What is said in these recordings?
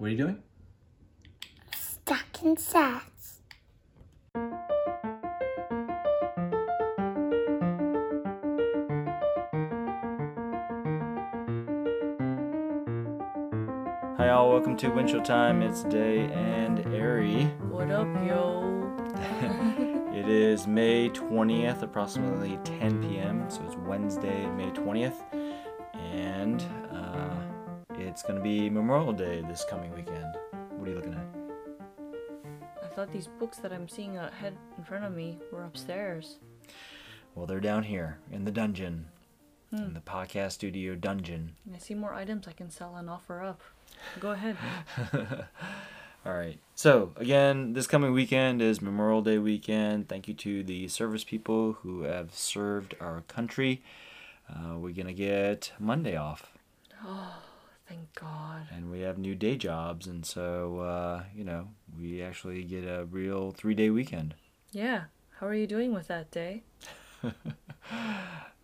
What are you doing? Stacking sats. Hi, all. Welcome to Windshield Time. It's Dae and Arry. What up, yo? It is May 20th, approximately 10 p.m. So it's Wednesday, May 20th. And uh, it's going to be Memorial Day this coming weekend. What are you looking at? I thought these books that I'm seeing ahead in front of me were upstairs. Well, they're down here in the dungeon, in the podcast studio dungeon. I see more items I can sell and offer up. Go ahead. All right. So, again, this coming weekend is Memorial Day weekend. Thank you to the service people who have served our country. Uh, we're going to get Monday off, Thank God. and we have new day jobs. And so, uh, you know, we actually get a real three day weekend. Yeah. How are you doing with that day?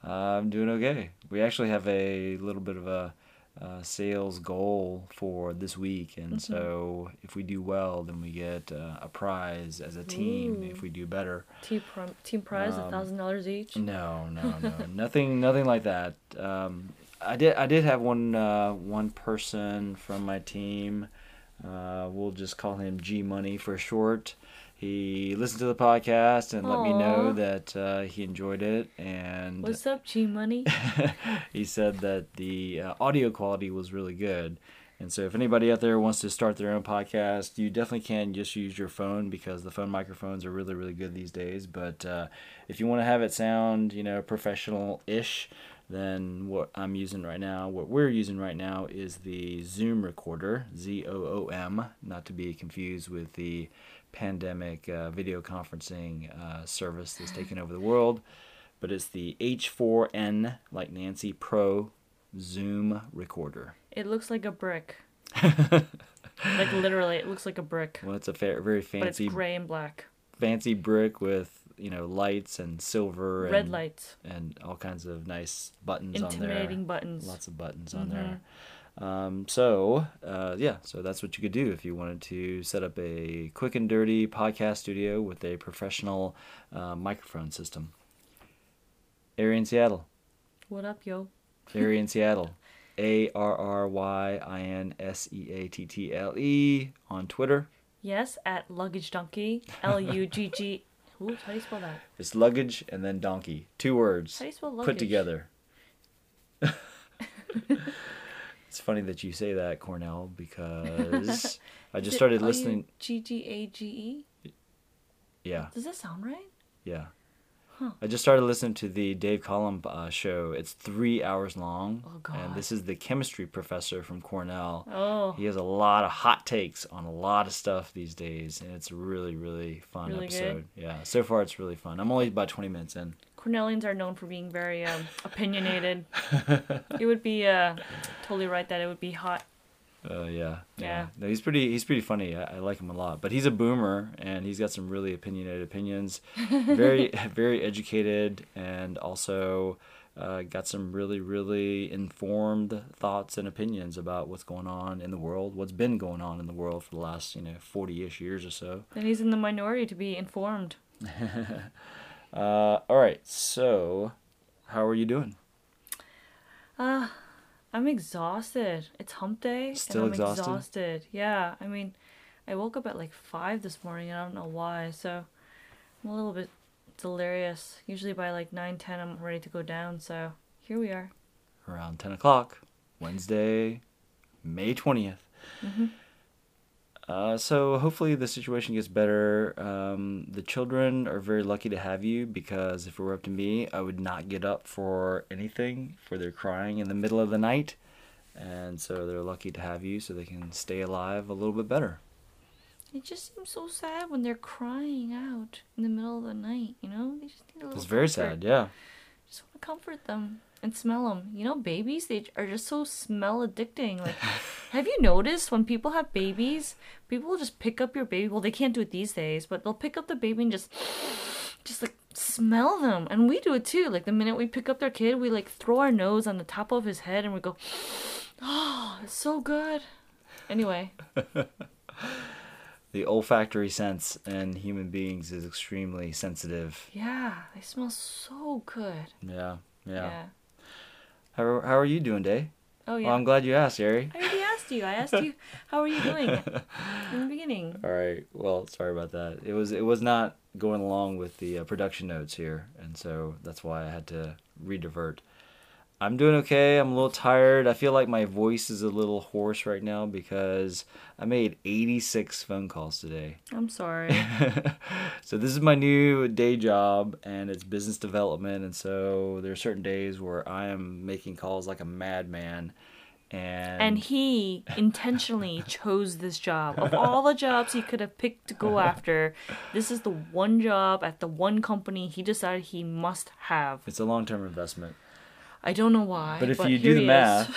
I'm doing okay. We actually have a little bit of a, uh sales goal for this week, and so if we do well, then we get uh, a prize as a team. If we do better, Team, team prize, a Um, thousand dollars each. no, no, no, nothing, nothing like that. Um, I did, I did have one, uh, one person from my team. Uh, we'll just call him G Money for short. He listened to the podcast and let me know that uh, he enjoyed it, and What's up, G Money? he said that the uh, audio quality was really good. And so, if anybody out there wants to start their own podcast, you definitely can just use your phone because the phone microphones are really, really good these days. But uh, if you want to have it sound, you know, professional ish, then what I'm using right now, what we're using right now, is the Zoom recorder, Z O O M, not to be confused with the pandemic uh, video conferencing uh, service that's taken over the world but it's the H4n, like Nancy Pro Zoom recorder. It looks like a brick. like literally, it looks like a brick. Well, it's a fa- very fancy. But it's gray and black. fancy brick with you know lights and silver Red and, lights. and all kinds of nice buttons on Intimidating there. buttons. Lots of buttons on there. Um, so uh, yeah, so that's what you could do if you wanted to set up a quick and dirty podcast studio with a professional uh, microphone system. Arry in Seattle. What up, yo? Arry in Seattle. A R R Y I N S E A T T L E on Twitter. Yes, at Luggage Donkey. L U G G. How do you spell that? It's luggage and then donkey. Two words How do you spell luggage? put together. it's funny that you say that, Cornell, because I just started listening. G G A G E. Yeah, Does that sound right? yeah. I just started listening to the Dave Collum uh, show. It's three hours long, Oh, and this is the chemistry professor from Cornell. Oh, He has a lot of hot takes on a lot of stuff these days, and it's a really, really fun Really good? episode. Yeah, so far it's really fun. I'm only about 20 minutes in. Cornellians are known for being very um, opinionated. it would be uh, totally right that it would be hot. Uh, yeah, Yeah. No, he's pretty. He's pretty funny. I, I like him a lot. But he's a boomer, and he's got some really opinionated opinions. Very, very educated, and also uh, got some really, really informed thoughts and opinions about what's going on in the world, what's been going on in the world for the last, you know, forty-ish years or so. And he's in the minority to be informed. Uh, all right. So, how are you doing? Uh, I'm exhausted. It's hump day. Still and I'm exhausted? exhausted. Yeah, I mean, I woke up at like 5 this morning and I don't know why, so I'm a little bit delirious. Usually by like 9, 10, I'm ready to go down, so here we are. around 10 o'clock, Wednesday, May 20th. Uh, so hopefully the situation gets better. Um, the children are very lucky to have you because if it were up to me, I would not get up for anything for their crying in the middle of the night. And so they're lucky to have you so they can stay alive a little bit better. It just seems so sad when they're crying out in the middle of the night, you know? They just need a little It's very comfort. sad, yeah. just want to comfort them and smell them. You know, babies they are just so smell addicting. Like, have you noticed when people have babies, people will just pick up your baby. Well, they can't do it these days, but they'll pick up the baby and just, just like smell them. And we do it too. Like the minute we pick up their kid, we like throw our nose on the top of his head and we go, oh, it's so good. Anyway, The olfactory sense in human beings is extremely sensitive. yeah, they smell so good. Yeah, yeah. Yeah. How, how are you doing, Dae? Oh yeah. Well, I'm glad you asked, Arry. I already asked you. I asked you how are you doing in the beginning. All right. Well, sorry about that. It was it was not going along with the uh, production notes here, and so that's why I had to redivert. I'm doing okay. I'm a little tired. I feel like my voice is a little hoarse right now because I made 86 phone calls today. I'm sorry. so this is my new day job and it's business development and so there are certain days where I am making calls like a madman and And he intentionally chose this job. Of all the jobs he could have picked to go after, this is the one job at the one company he decided he must have. it's a long-term investment. I don't know why. But if you here do the math,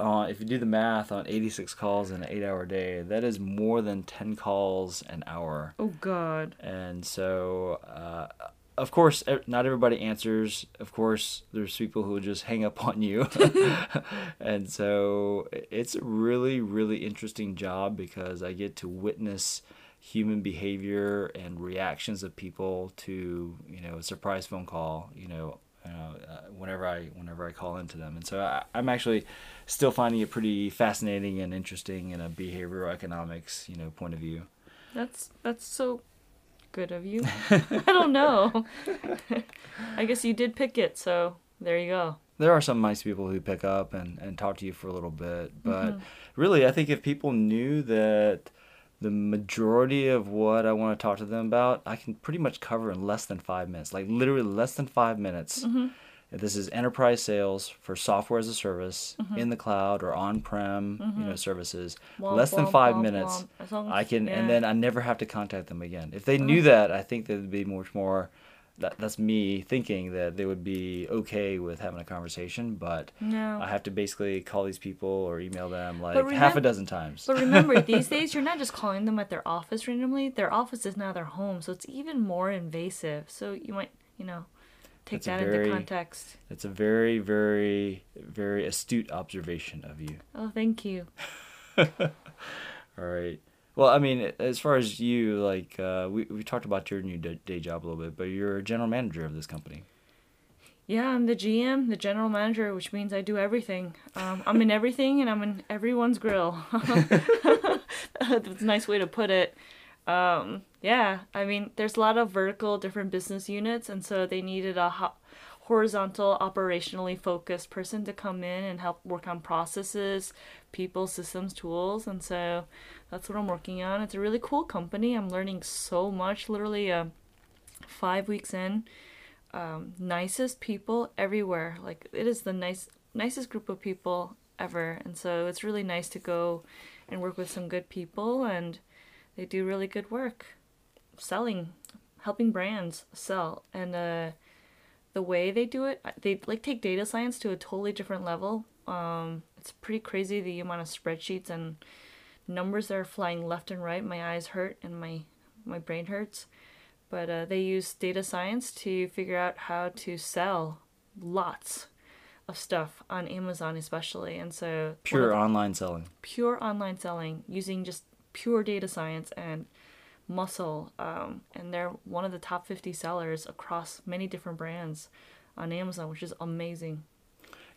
uh, if you do the math on 86 calls in an 8-hour day, that is more than 10 calls an hour. Oh God. And so, uh, of course, not everybody answers. Of course, there's people who just hang up on you. and so, it's a really, really interesting job because I get to witness human behavior and reactions of people to, you know, a surprise phone call, you know, uh, uh, whenever I whenever I call into them, and so I, I'm actually still finding it pretty fascinating and interesting in a behavioral economics, you know, point of view. That's that's so good of you. I don't know. I guess you did pick it, so there you go. there are some nice people who pick up and, and talk to you for a little bit. But really, I think if people knew that the majority of what I want to talk to them about, I can pretty much cover in less than five minutes. Like literally less than five minutes. Mm-hmm. If This is enterprise sales for software as a service mm-hmm. in the cloud or on-prem, you mm-hmm. know, services. Womp, less than womp, five womp, minutes, womp. As long I can, yeah. And then I never have to contact them again. If they knew that, I think that would be much more. That, that's me thinking that they would be okay with having a conversation, but No. I have to basically call these people or email them like half a dozen times. But remember, these days you're not just calling them at their office randomly. Their office is now their home, so it's even more invasive. So you might, you know, take That's that very- into context. It's a very, very, very astute observation of you. Oh, thank you. All right. Well, I mean, as far as you, like, uh, we, we talked about your new day, job a little bit, but you're a general manager of this company. Yeah, I'm the GM, the general manager, which means I do everything. Um, I'm in everything, and I'm in everyone's grill. That's a nice way to put it. Um, yeah, I mean, there's a lot of vertical, different business units, and so they needed a ho- horizontal, operationally focused person to come in and help work on processes, people, systems, tools, and so that's what I'm working on. It's a really cool company. I'm learning so much. Literally, uh, five weeks in, um, nicest people everywhere. Like it is the nice nicest group of people ever, and so it's really nice to go and work with some good people, and they do really good work, selling, helping brands sell, and uh, the way they do it, they like take data science to a totally different level. Um, it's pretty crazy the amount of spreadsheets and numbers that are flying left and right. My eyes hurt and my my brain hurts but uh, they use data science to figure out how to sell lots of stuff on Amazon, especially. And so, Pure the- online selling. pure online selling using just pure data science and muscle. Um, and they're one of the top 50 sellers across many different brands on Amazon, which is amazing.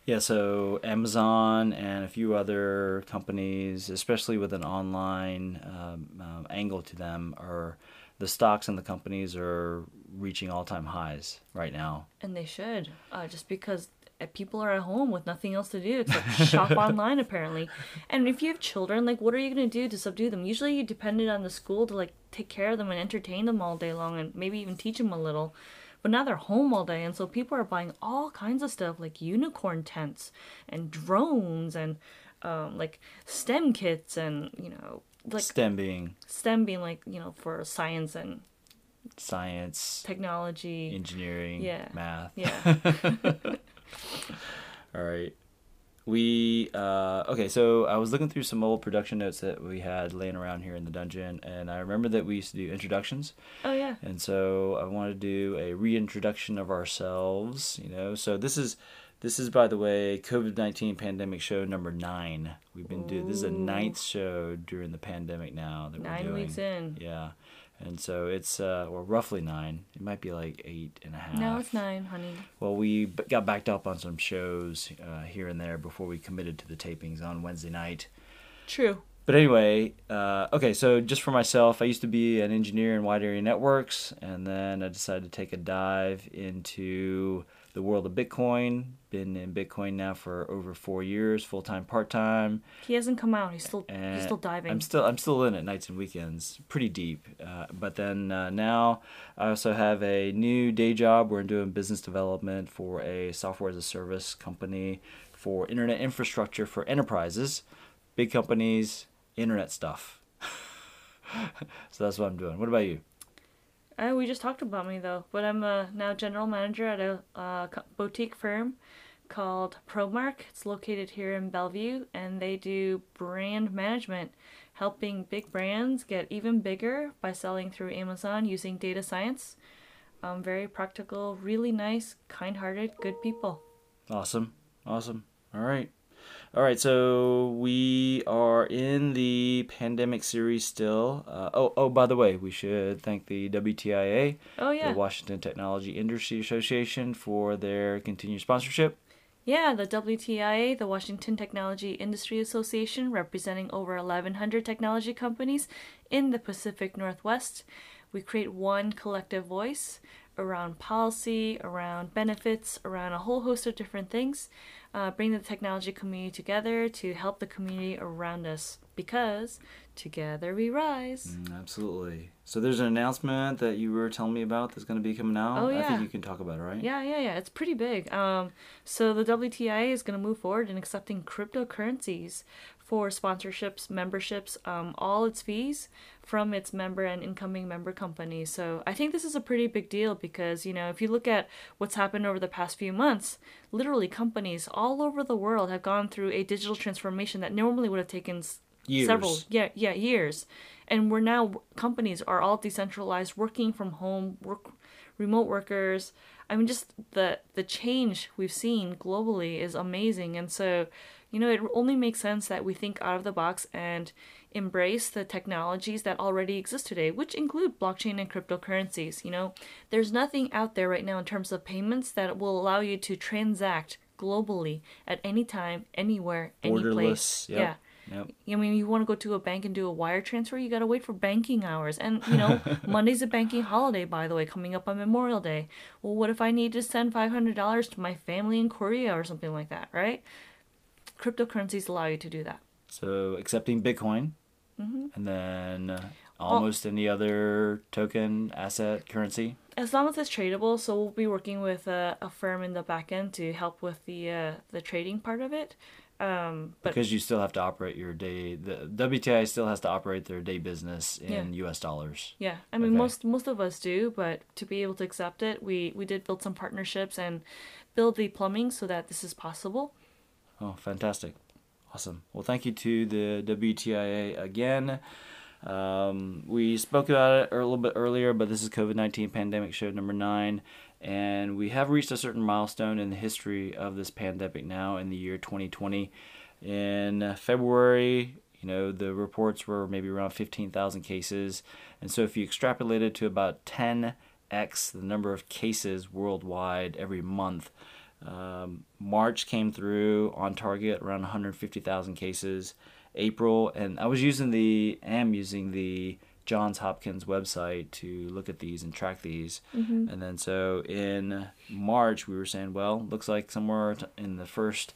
Yeah, so Amazon and a few other companies, especially with an online um, um, angle to them, are the stocks and the companies are reaching all-time highs right now. And they should, uh, just because uh, people are at home with nothing else to do except shop online, apparently. And if you have children, like, what are you going to do to subdue them? Usually you depended on the school to, like, take care of them and entertain them all day long and maybe even teach them a little. But now they're home all day, and so people are buying all kinds of stuff like unicorn tents and drones and um, like STEM kits and, you know, like STEM being STEM being like, you know, for science and science, technology. engineering, Yeah. math. Yeah. All right. We uh, okay. So I was looking through some old production notes that we had laying around here in the dungeon, and I remember that we used to do introductions. oh, yeah. And so I want to do a reintroduction of ourselves, you know. So this is This is, by the way, COVID nineteen pandemic show number nine. We've been doing this is a ninth show during the pandemic now that we're Nine weeks in. Yeah, and so it's uh, or roughly nine. It might be like eight and a half. No, it's nine, honey. Well, we b- got backed up on some shows uh, here and there before we committed to the tapings on Wednesday night. True. But anyway, uh, okay, so just for myself, I used to be an engineer in wide area networks, and then I decided to take a dive into the world of Bitcoin. Been in Bitcoin now for over four years, full time, part time. He hasn't come out. He's still he's still diving. I'm still I'm still in it nights and weekends, pretty deep. Uh, but then uh, now I also have a new day job where I'm doing business development for a software as a service company for internet infrastructure for enterprises, big companies, internet stuff. so that's what I'm doing. What about you? Uh, we just talked about me though, but I'm uh, now general manager at a uh, boutique firm called Promark. It's located here in Bellevue, and they do brand management, helping big brands get even bigger by selling through Amazon using data science. Um, very practical, really nice, kind-hearted, good people. Awesome. Awesome. All right. All right. So we are in the pandemic series still. Uh, oh, oh, by the way, we should thank the WTIA, Oh yeah, the Washington Technology Industry Association, for their continued sponsorship. Yeah, the WTIA, the Washington Technology Industry Association, representing over 1,100 technology companies in the Pacific Northwest. We create one collective voice around policy, around benefits, around a whole host of different things, uh, bring the technology community together to help the community around us because together we rise. Mm, absolutely. So there's an announcement that you were telling me about that's going to be coming out. Oh, yeah. I think you can talk about it, right? Yeah, yeah, yeah. It's pretty big. Um, so the WTIA is going to move forward in accepting cryptocurrencies for sponsorships, memberships, um, all its fees from its member and incoming member companies. So I think this is a pretty big deal because you know if you look at what's happened over the past few months, literally companies all over the world have gone through a digital transformation that normally would have taken Years. several yeah yeah years and we're now companies are all decentralized working from home work remote workers i mean just the the change we've seen globally is amazing and so you know it only makes sense that we think out of the box and embrace the technologies that already exist today which include blockchain and cryptocurrencies you know there's nothing out there right now in terms of payments that will allow you to transact globally at any time anywhere any place. Yep. yeah Yep. I mean, you want to go to a bank and do a wire transfer, you got to wait for banking hours. And, you know, Monday's a banking holiday, by the way, coming up on Memorial Day. Well, what if I need to send $500 to my family in Korea or something like that, right? Cryptocurrencies allow you to do that. So accepting Bitcoin, Mm-hmm. and then uh, almost any other token, asset, currency. As long as it's tradable, so we'll be working with a, a firm in the back end to help with the uh, the trading part of it. Um, but because you still have to operate your day. The WTI still has to operate their day business in U.S. dollars. Yeah, I mean Okay. most most of us do, but to be able to accept it, we we did build some partnerships and build the plumbing so that this is possible. Oh, fantastic! Awesome. Well, thank you to the WTIA again. Um, we spoke about it a little bit earlier, but this is COVID nineteen pandemic show number nine, and we have reached a certain milestone in the history of this pandemic now in the year 2020. In February, you know, the reports were maybe around 15,000 cases, and so if you extrapolate it to about 10x the number of cases worldwide every month. Um, March came through on target around 150,000 cases. April, and I was using the am using the Johns Hopkins website to look at these and track these. And then so in March we were saying, well, looks like somewhere in the first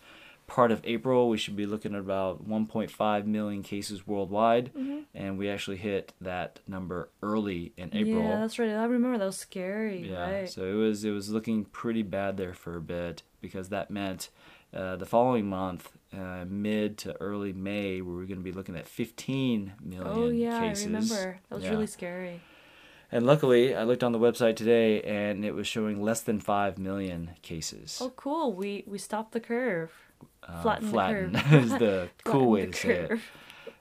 part of April we should be looking at about 1.5 million cases worldwide, and we actually hit that number early in April. Yeah, that's right. I remember that was scary. Yeah, right. so it was it was looking pretty bad there for a bit because that meant uh, the following month, uh, mid to early May, we were going to be looking at 15 million oh yeah, cases. I remember. That was Yeah. really scary. And luckily, I looked on the website today, and it was showing less than five million cases. Oh cool. We we stopped the curve. Uh, flatten the flatten curve. is the cool way the to say it.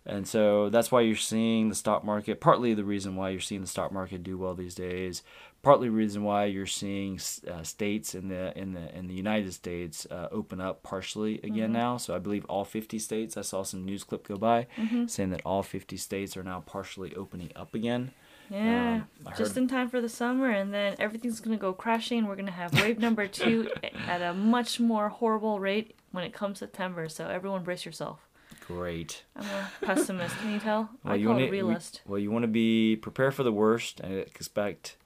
And so that's why you're seeing the stock market, partly the reason why you're seeing the stock market do well these days, partly the reason why you're seeing uh, states in the in the in the United States uh, open up partially again Mm-hmm. now. So I believe all 50 states. I saw some news clip go by Mm-hmm. saying that all 50 states are now partially opening up again. Yeah, Um, just in time for the summer, and then everything's gonna go crashing. We're gonna have wave number two at a much more horrible rate when it comes September. So everyone, brace yourself. Great. I'm a pessimist. Can you tell? I you call wanna- it a realist. Well, you want to be prepare for the worst and expect.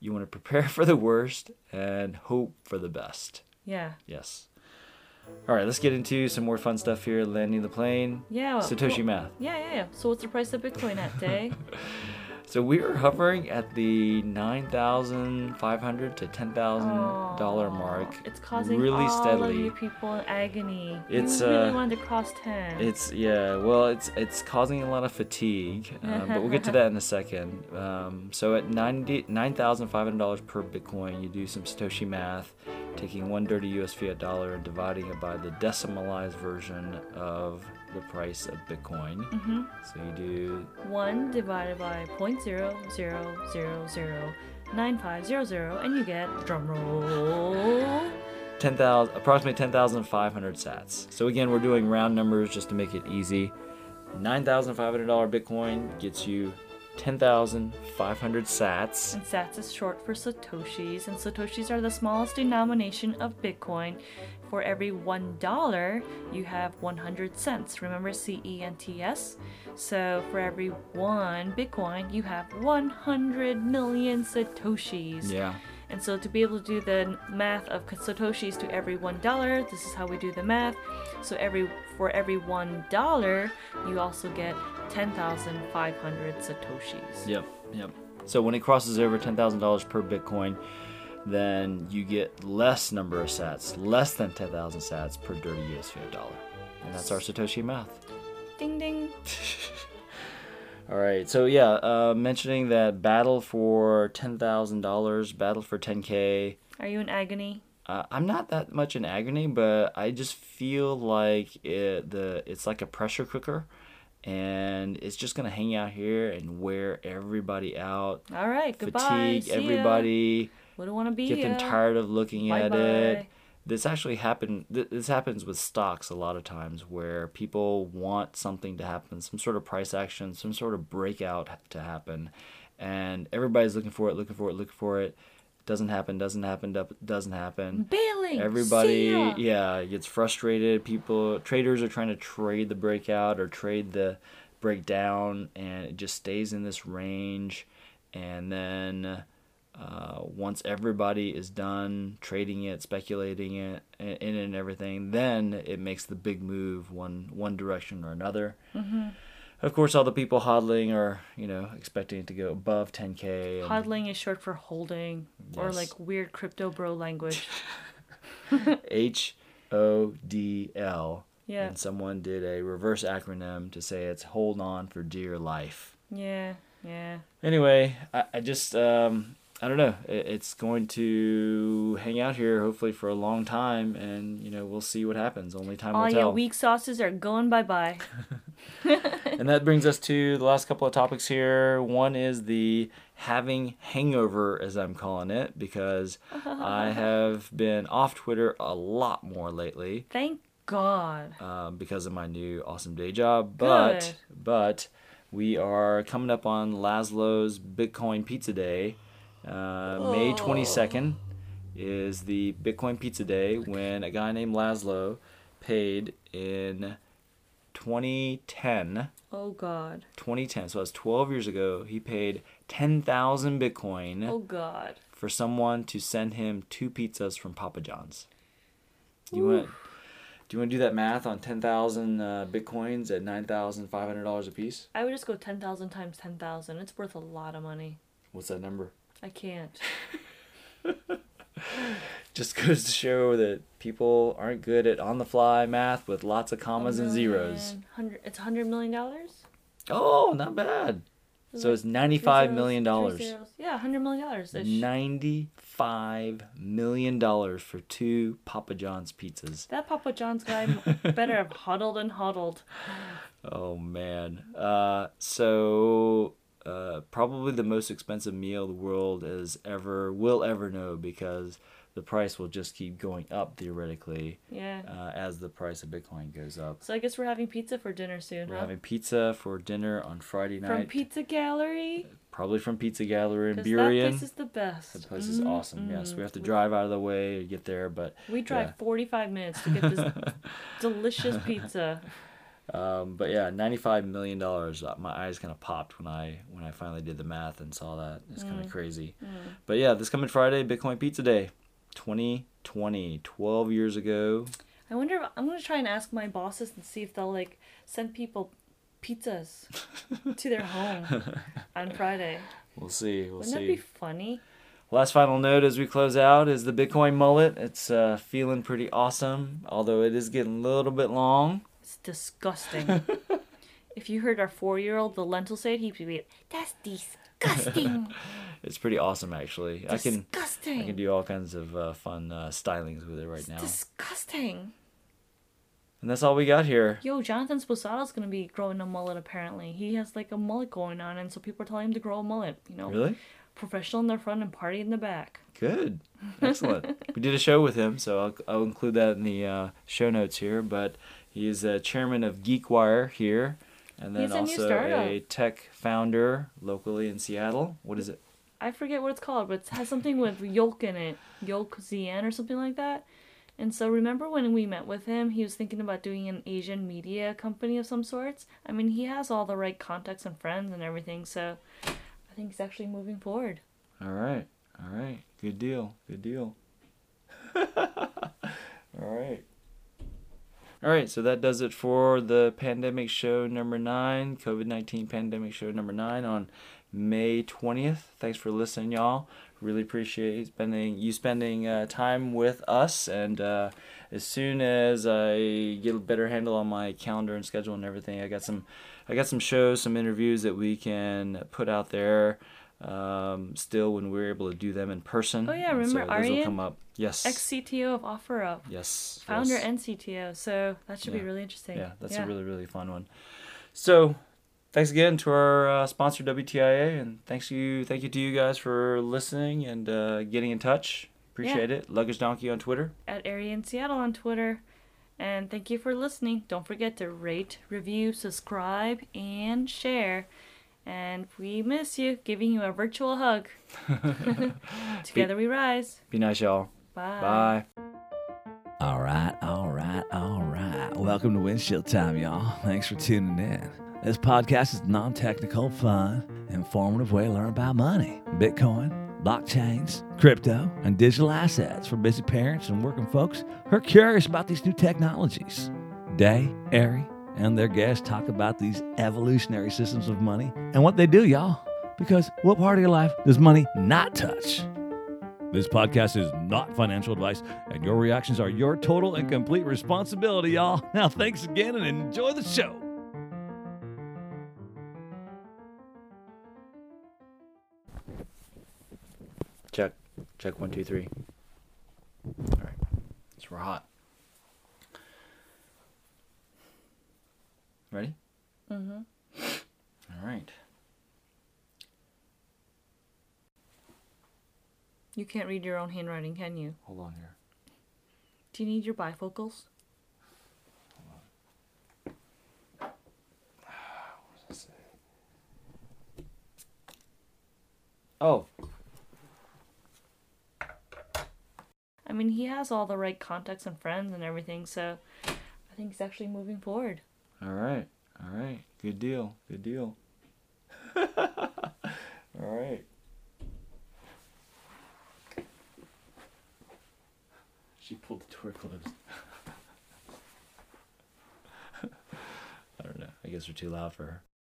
You want to prepare for the worst and hope for the best. Yeah, Yes. All right, let's get into some more fun stuff here. Landing the plane. yeah. well- Satoshi well, math. Yeah, yeah, yeah. So what's the price of Bitcoin at Dae? So we are hovering at the nine thousand five hundred to ten thousand dollar mark. It's causing really all steadily. of you people agony. It's, you really uh, wanted to cross ten. It's yeah, well, it's it's causing a lot of fatigue, um, but we'll get to that in a second. Um, so at ninety nine thousand five hundred dollars per Bitcoin, you do some Satoshi math, taking one dirty U.S. fiat dollar and dividing it by the decimalized version of the price of Bitcoin. Mhm. So you do One divided by point zero zero zero zero nine five zero zero, and you get drum roll. ten thousand, approximately ten thousand five hundred Sats. So again, we're doing round numbers just to make it easy. Nine thousand five hundred dollar Bitcoin gets you ten thousand five hundred Sats. And Sats is short for Satoshis, and Satoshis are the smallest denomination of Bitcoin. For every one dollar, you have 100 cents. Remember C E N T S? So for every one Bitcoin, you have 100 million Satoshis. Yeah. And so to be able to do the math of satoshis to every one dollar, this is how we do the math. So every for every one dollar, you also get ten thousand five hundred satoshis. Yep, yep. So when it crosses over ten thousand dollars per Bitcoin, then you get less number of Sats, less than ten thousand Sats per dirty US dollar, and that's our Satoshi math. Ding ding. All right, so yeah, uh, mentioning that battle for ten thousand dollars, battle for ten k. Are you in agony? Uh, I'm not that much in agony, but I just feel like it, the it's like a pressure cooker, and it's just gonna hang out here and wear everybody out, All right, goodbye. fatigue everybody. Wouldn't want to be get them ya. tired of looking at it. Bye-bye. This actually happened th- This happens with stocks a lot of times, where people want something to happen, some sort of price action, some sort of breakout to happen, and everybody's looking for it, looking for it, looking for it. Doesn't happen. Doesn't happen. Doesn't happen. Bailing. Everybody, yeah, gets frustrated. People, traders are trying to trade the breakout or trade the breakdown, and it just stays in this range. And then uh, once everybody is done trading it, speculating it, in it and everything, then it makes the big move one one direction or another. Mm-hmm. Of course, all the people hodling are, you know, expecting it to go above 10k. and- Hodling is short for holding, or like weird crypto bro language. H O D L. Yeah. And someone did a reverse acronym to say it's hold on for dear life. Yeah, yeah. Anyway, I, I just, um, I don't know. It's going to hang out here hopefully for a long time, and, you know, we'll see what happens. Only time will All tell. your weak sauces are going bye bye. and that brings us to the last couple of topics here. One is the halving hangover, as I'm calling it, because I have been off Twitter a lot more lately. Thank God. um, because of my new awesome day job. But Good. but we are coming up on Laszlo's Bitcoin Pizza Day. Uh, May twenty second is the Bitcoin Pizza Day when a guy named Laszlo paid in 2010 Oh God. 2010 so that's 12 years ago he paid 10,000 bitcoin Oh God. for someone to send him two pizzas from Papa John's. Do you want do you want to do that math on 10,000 uh, bitcoins at $9,500 a piece? I would just go ten thousand times ten thousand. It's worth a lot of money. What's that number? I can't. Just goes to show that people aren't good at on the fly math with lots of commas and zeros. Hundred. It's a hundred million dollars. Oh, not bad. So it's Three $95 zeros, million. dollars. Yeah, hundred million dollars. $95 million for two Papa John's pizzas. That Papa John's guy better have huddled and huddled. Oh man. Uh, so uh, probably the most expensive meal the world has ever will ever know because the price will just keep going up theoretically Yeah. uh, as the price of Bitcoin goes up. So I guess we're having pizza for dinner soon, We're huh? having pizza for dinner on Friday night. From. Pizza Gallery. probably from Pizza Gallery in 'Cause that Burien. place is the best. That place is Mm, awesome. Yes, mm. we have to drive out of the way to get there, but We drive yeah. 45 minutes to get this delicious pizza. um, but yeah, ninety-five million dollars. My eyes kind of popped when I when I finally did the math and saw that. It's kind of crazy. But yeah, this coming Friday, Bitcoin Pizza Day, 2020, 12 years ago. I wonder if I'm going to try and ask my bosses and see if they'll like send people pizzas to their home on Friday. We'll see. We'll see. Wouldn't that be funny? Last final note as we close out is the Bitcoin mullet. It's uh, feeling pretty awesome, although it is getting a little bit long. It's disgusting. if you heard our four-year-old the lentil say it, he'd be, like, "That's disgusting. It's pretty awesome, actually. I can disgusting. I can do all kinds of uh, fun uh, stylings with it right now. disgusting." And that's all we got here. Yo, Jonathan Sposato's gonna be growing a mullet. Apparently, he has like a mullet going on, and so people are telling him to grow a mullet. You know, Really? professional in the front and party in the back. Good. Excellent. we did a show with him, so I'll, I'll include that in the uh, show notes here. But he is uh, chairman of GeekWire here, and then He's a new also startup. a tech founder locally in Seattle. What is it? I forget what it's called, but it has something with yolk in it, yolk ZN or something like that. And so remember when we met with him, he was thinking about doing an Asian media company of some sorts. I mean, he has all the right contacts and friends and everything, so I think he's actually moving forward. All right. All right. Good deal. Good deal. All right. All right, so that does it for the pandemic show number nine, COVID 19 pandemic show number nine on May 20th. Thanks for listening, y'all. Really appreciate spending you spending uh, time with us. And uh, as soon as I get a better handle on my calendar and schedule and everything, I got some, I got some shows, some interviews that we can put out there. Um, still, when we're able to do them in person. Oh, yeah, And remember so those will Arean? come up. Yes. Ex CTO of OfferUp, yes. founder yes. and CTO, so that should Yeah. be really interesting. Yeah, that's a really really fun one. So, thanks again to our uh, sponsor WTIA, and thanks you, thank you to you guys for listening and uh, getting in touch. Appreciate it. Luggage Donkey on Twitter. at Arry in Seattle on Twitter. And thank you for listening. Don't forget to rate, review, subscribe, and share. And we miss you, giving you a virtual hug. Together we rise. Be nice, y'all. Bye. Bye. All right, all right, all right. Welcome to Windshield Time, y'all. Thanks for tuning in. This podcast is non technical, fun, informative way to learn about money, Bitcoin, blockchains, crypto, and digital assets for busy parents and working folks who are curious about these new technologies. Dae, Arry, and their guests talk about these evolutionary systems of money and what they do, y'all. Because what part of your life does money not touch? This podcast is not financial advice, and your reactions are your total and complete responsibility, y'all. Now, thanks again and enjoy the show. Check. Check one, two, three. All right. So we're hot. Ready? Mm-hmm. All right. You can't read your own handwriting, can you? Hold on here. Do you need your bifocals? Oh, I mean, he has all the right contacts and friends and everything, so I think he's actually moving forward. All right. All right. Good deal. Good deal. all right. She pulled the door closed. I don't know. I guess we're too loud for her.